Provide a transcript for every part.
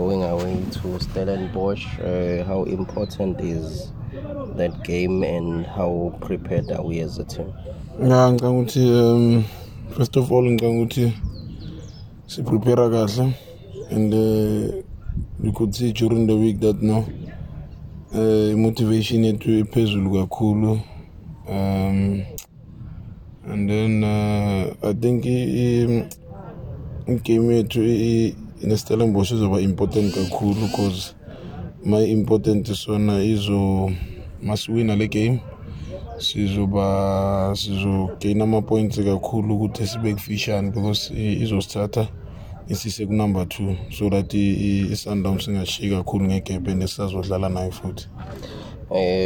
going away to Stellenbosch. Uh, how important is that game and how prepared are we as a team? Ngicanga ukuthi um first of all ngicanga ukuthi siprepare kahle and uh, you could see during the week that no uh, motivation yethu iphezulu kakhulu um and then uh, I think i- i- igame yethu i- nestellenbosch izoba important kakhulu because my important sona izo masiwina le game. Sizoba sizogain ama-points kakhulu ukuthi sibe kufishane because izosithatha isise kunumber two. So that i- i- i-sundowns singashiyi kakhulu ngegebhe nesisazodlala nayo futhi.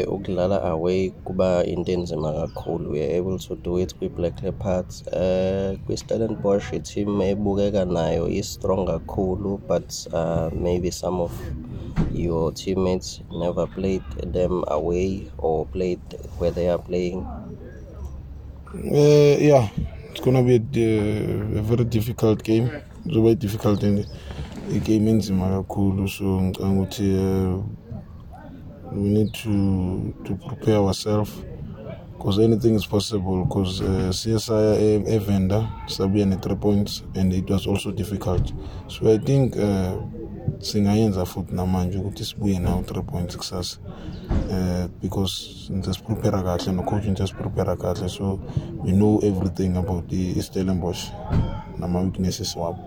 Ukudlala away kuba into enzima kakhulu we are able to do it kwi-Black Leopards eh kwi-Stellenbosch i-team ebukeka nayo is-strong kakhulu but uh, maybe some of your teammates never played them away or played where they are playing Uh, yeah, it's gonna be a, a very difficult game. Izoba i-difficult and i-game enzima kakhulu so ngicanga ukuthi we need to to prepare ourselves because anything is possible because uh, siye saya e- evenda sabuya ne-three points and it was also difficult. So i think uh, singayenza futhi namanje ukuthi sibuye nawo three points kusasa uh, siprepare kahle no-coach nje siprepare kahle. So we know everything about i-stellenbosch nama-weaknesses wabo